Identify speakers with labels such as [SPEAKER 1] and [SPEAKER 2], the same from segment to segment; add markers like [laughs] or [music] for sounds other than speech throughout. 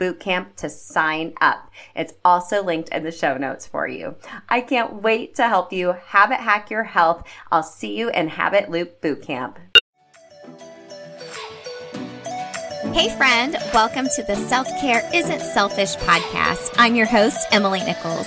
[SPEAKER 1] bootcamp to sign up. It's also linked in the show notes for you. I can't wait to help you habit hack your health. I'll see you in Habit Loop Bootcamp.
[SPEAKER 2] Hey, friend, welcome to the Self Care Isn't Selfish podcast. I'm your host, Emily Nichols.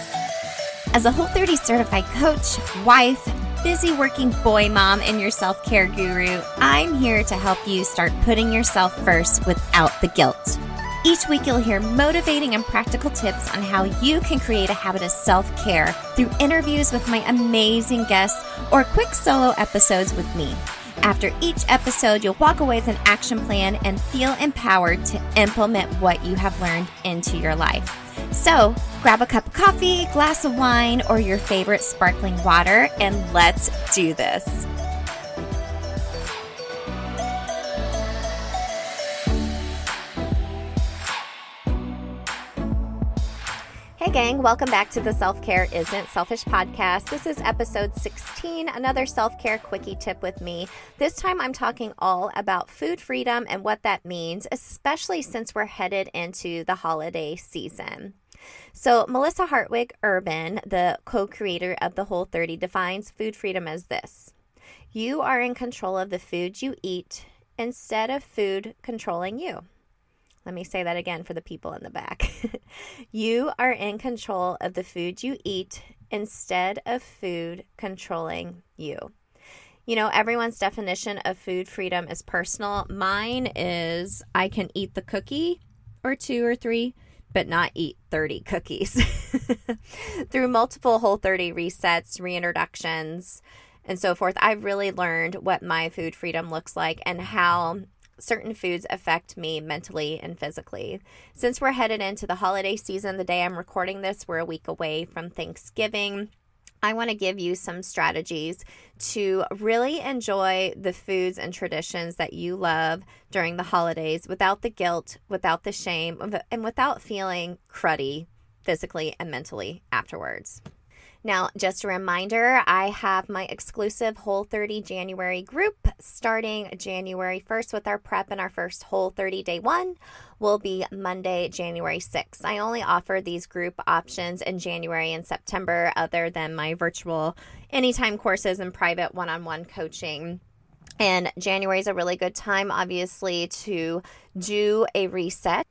[SPEAKER 2] As a Whole 30 certified coach, wife, busy working boy mom, and your self care guru, I'm here to help you start putting yourself first without the guilt. Each week, you'll hear motivating and practical tips on how you can create a habit of self care through interviews with my amazing guests or quick solo episodes with me. After each episode, you'll walk away with an action plan and feel empowered to implement what you have learned into your life. So, grab a cup of coffee, glass of wine, or your favorite sparkling water, and let's do this. Hey, gang, welcome back to the Self Care Isn't Selfish podcast. This is episode 16, another self care quickie tip with me. This time I'm talking all about food freedom and what that means, especially since we're headed into the holiday season. So, Melissa Hartwig Urban, the co creator of The Whole 30, defines food freedom as this You are in control of the food you eat instead of food controlling you. Let me say that again for the people in the back. [laughs] you are in control of the food you eat instead of food controlling you. You know, everyone's definition of food freedom is personal. Mine is I can eat the cookie or two or three, but not eat 30 cookies. [laughs] Through multiple Whole 30 resets, reintroductions, and so forth, I've really learned what my food freedom looks like and how certain foods affect me mentally and physically. Since we're headed into the holiday season, the day I'm recording this, we're a week away from Thanksgiving. I want to give you some strategies to really enjoy the foods and traditions that you love during the holidays without the guilt, without the shame, and without feeling cruddy physically and mentally afterwards. Now, just a reminder, I have my exclusive Whole 30 January group starting January 1st with our prep and our first Whole 30 day one will be Monday, January 6th. I only offer these group options in January and September, other than my virtual anytime courses and private one on one coaching. And January is a really good time, obviously, to do a reset.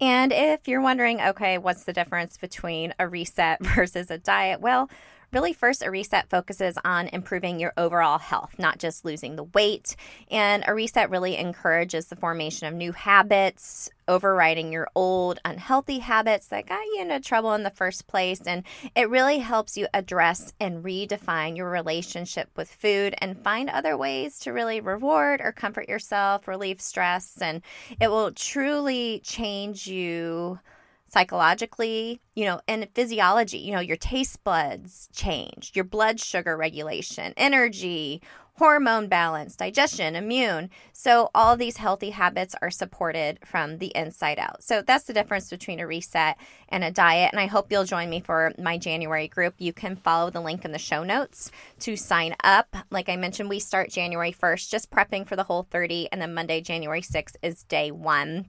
[SPEAKER 2] And if you're wondering, okay, what's the difference between a reset [laughs] versus a diet? Well, Really, first, a reset focuses on improving your overall health, not just losing the weight. And a reset really encourages the formation of new habits, overriding your old unhealthy habits that got you into trouble in the first place. And it really helps you address and redefine your relationship with food and find other ways to really reward or comfort yourself, relieve stress. And it will truly change you psychologically, you know, and physiology, you know, your taste buds change, your blood sugar regulation, energy, hormone balance, digestion, immune. So, all these healthy habits are supported from the inside out. So, that's the difference between a reset and a diet. And I hope you'll join me for my January group. You can follow the link in the show notes to sign up. Like I mentioned, we start January 1st, just prepping for the whole 30, and then Monday, January 6th is day one.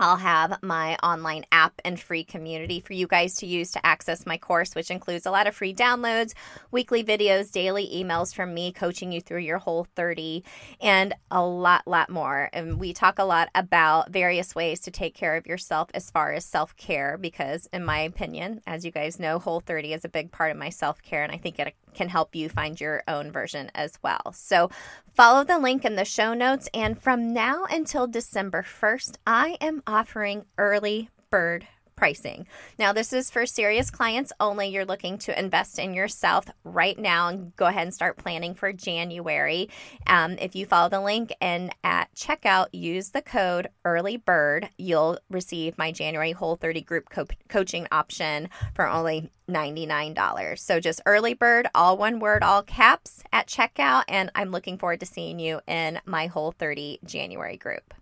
[SPEAKER 2] I'll have my online app and free community for you guys to use to access my course, which includes a lot of free downloads, weekly videos, daily emails from me coaching you through your whole 30, and a lot, lot more. And we talk a lot about various ways to take care of yourself as far as self care, because, in my opinion, as you guys know, Whole 30 is a big part of my self care, and I think it can help you find your own version as well. So follow the link in the show notes. And from now until December 1st, I am offering early bird pricing. Now, this is for serious clients only. You're looking to invest in yourself right now and go ahead and start planning for January. Um, if you follow the link and at checkout, use the code Early Bird, you'll receive my January Whole 30 group co- coaching option for only $99. So just Early Bird, all one word, all caps at checkout. And I'm looking forward to seeing you in my Whole 30 January group.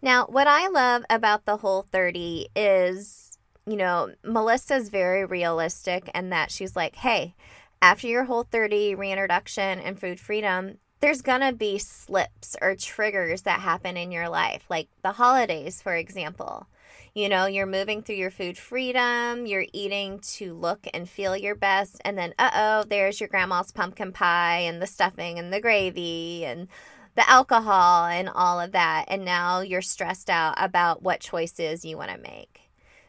[SPEAKER 2] Now, what I love about the Whole 30 is, you know, Melissa's very realistic and that she's like, hey, after your Whole 30 reintroduction and food freedom, there's to be slips or triggers that happen in your life, like the holidays, for example. You know, you're moving through your food freedom, you're eating to look and feel your best, and then, uh oh, there's your grandma's pumpkin pie and the stuffing and the gravy and the alcohol and all of that. And now you're stressed out about what choices you want to make.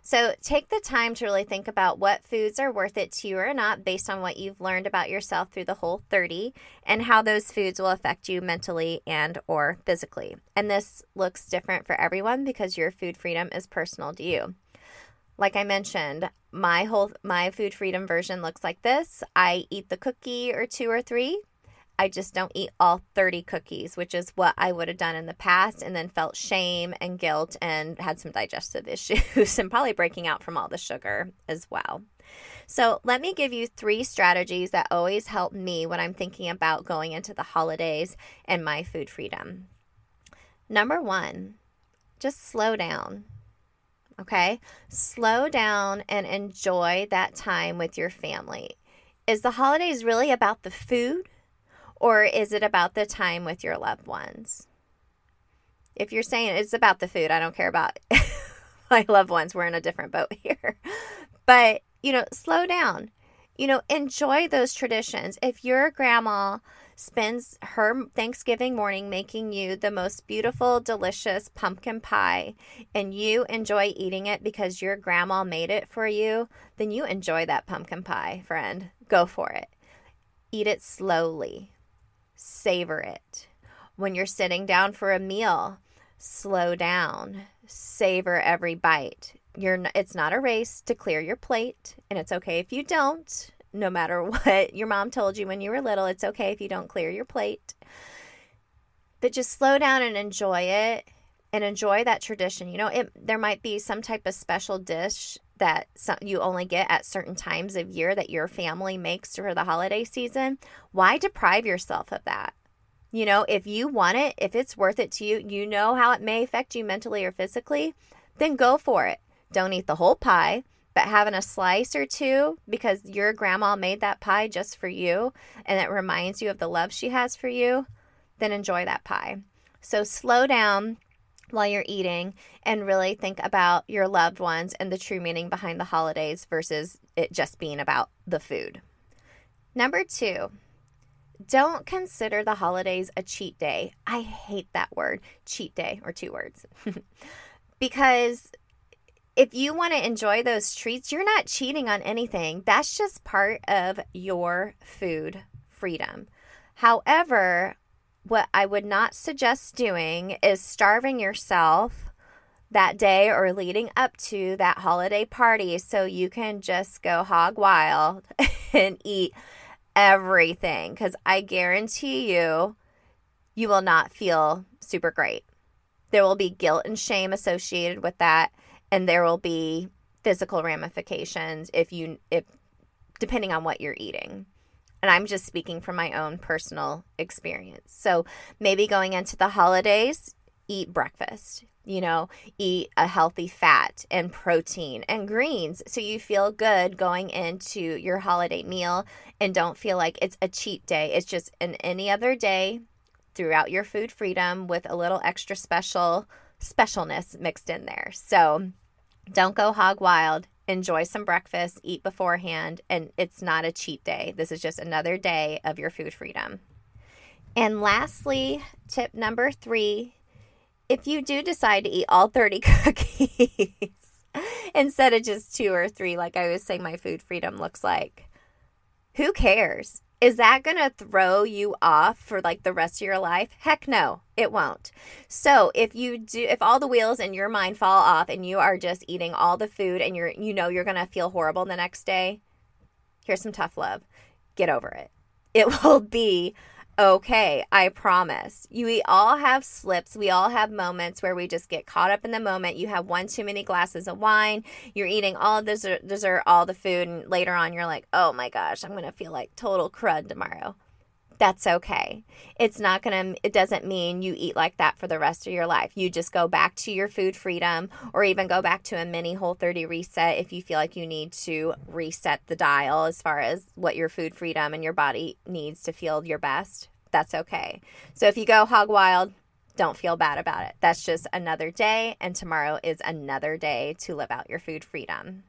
[SPEAKER 2] So take the time to really think about what foods are worth it to you or not based on what you've learned about yourself through the whole 30 and how those foods will affect you mentally and or physically. And this looks different for everyone because your food freedom is personal to you. Like I mentioned, my whole my food freedom version looks like this. I eat the cookie or two or three I just don't eat all 30 cookies, which is what I would have done in the past, and then felt shame and guilt and had some digestive [laughs] issues and probably breaking out from all the sugar as well. So, let me give you three strategies that always help me when I'm thinking about going into the holidays and my food freedom. Number one, just slow down. Okay? Slow down and enjoy that time with your family. Is the holidays really about the food? Or is it about the time with your loved ones? If you're saying it's about the food, I don't care about [laughs] my loved ones. We're in a different boat [laughs] here. But, you know, slow down. You know, enjoy those traditions. If your grandma spends her Thanksgiving morning making you the most beautiful, delicious pumpkin pie, and you enjoy eating it because your grandma made it for you, then you enjoy that pumpkin pie, friend. Go for it. Eat it slowly savor it. When you're sitting down for a meal, slow down, savor every bite. You're it's not a race to clear your plate, and it's okay if you don't. No matter [laughs] what your mom told you when you were little, it's okay if you don't clear your plate. But just slow down and enjoy it and enjoy that tradition. You know, it there might be some type of special dish that some, you only get at certain times of year that your family makes for the holiday season, why deprive yourself of that? You know, if you want it, if it's worth it to you, you know how it may affect you mentally or physically, then go for it. Don't eat the whole pie, but having a slice or two because your grandma made that pie just for you and it reminds you of the love she has for you, then enjoy that pie. So slow down, while you're eating and really think about your loved ones and the true meaning behind the holidays versus it just being about the food. Number two, don't consider the holidays a cheat day. I hate that word, cheat day, or two words. [laughs] because if you want to enjoy those treats, you're not cheating on anything. That's just part of your food freedom. However, what I would not suggest doing is starving yourself that day or leading up to that holiday party so you can just go hog wild [laughs] and eat everything because I guarantee you, you will not feel super great. There will be guilt and shame associated with that, and there will be physical ramifications if you, if depending on what you're eating. And I'm just speaking from my own personal experience. So maybe going into the holidays, eat breakfast you know, eat a healthy fat and protein and greens so you feel good going into your holiday meal and don't feel like it's a cheat day. It's just an any other day throughout your food freedom with a little extra special specialness mixed in there. So don't go hog wild. Enjoy some breakfast, eat beforehand, and it's not a cheat day. This is just another day of your food freedom. And lastly, tip number three if you do decide to eat all 30 [laughs] cookies instead of just two or three, like I was saying, my food freedom looks like, who cares? Is that going to throw you off for like the rest of your life? Heck no, it won't. So, if you do if all the wheels in your mind fall off and you are just eating all the food and you're you know you're going to feel horrible the next day, here's some tough love. Get over it. It [laughs] will be okay. I promise. You we all have slips. We all have moments where we just get caught up in the moment. You have one too many glasses of wine. You're eating all the dessert, dessert all the food, and later on you're like, oh my gosh, I'm gonna feel like total crud tomorrow. That's okay. It's not gonna. It doesn't mean you eat like that for the rest of your life. You just go back to your food freedom, or even go back to a mini Whole 30 reset if you feel like you need to reset the dial as far as what your food freedom and your body needs to feel your best that's okay. So if you go hog wild, don't feel bad about it. That's just another day, and tomorrow is another day to live out your food freedom.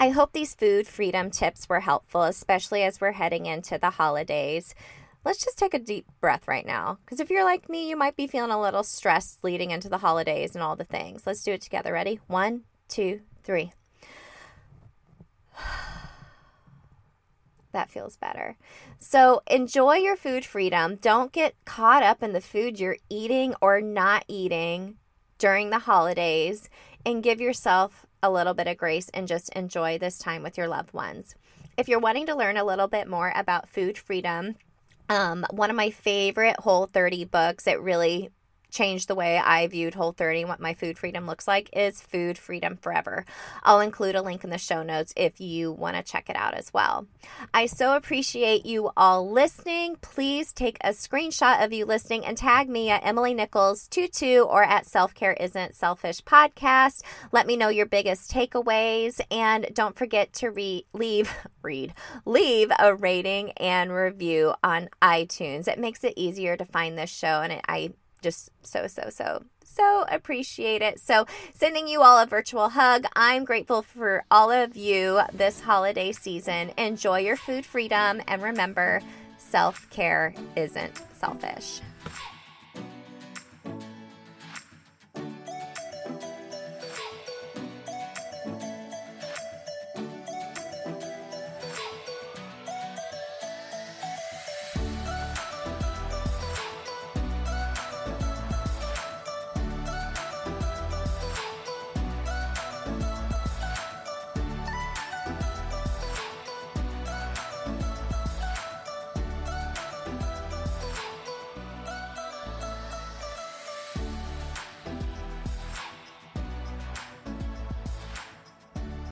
[SPEAKER 2] I hope these food freedom tips were helpful, especially as we're heading into the holidays. Let's just take a deep breath right now. Because if you're like me, you might be feeling a little stressed leading into the holidays and all the things. Let's do it together. Ready? One, two, three. [sighs] that feels better. So enjoy your food freedom. Don't get caught up in the food you're eating or not eating during the holidays and give yourself a little bit of grace and just enjoy this time with your loved ones. If you're wanting to learn a little bit more about food freedom, um, one of my favorite Whole 30 books, it really changed the way I viewed Whole 30 and what my food freedom looks like is Food Freedom Forever. I'll include a link in the show notes if you want to check it out as well. I so appreciate you all listening. Please take a screenshot of you listening and tag me at Emily Nichols 22 or at Self Care Isn't Selfish podcast. Let me know your biggest takeaways and don't forget to re- leave [laughs] read leave a rating and review on iTunes. It makes it easier to find this show and it, I just so, so, so, so appreciate it. So, sending you all a virtual hug. I'm grateful for all of you this holiday season. Enjoy your food freedom and remember, self care isn't selfish.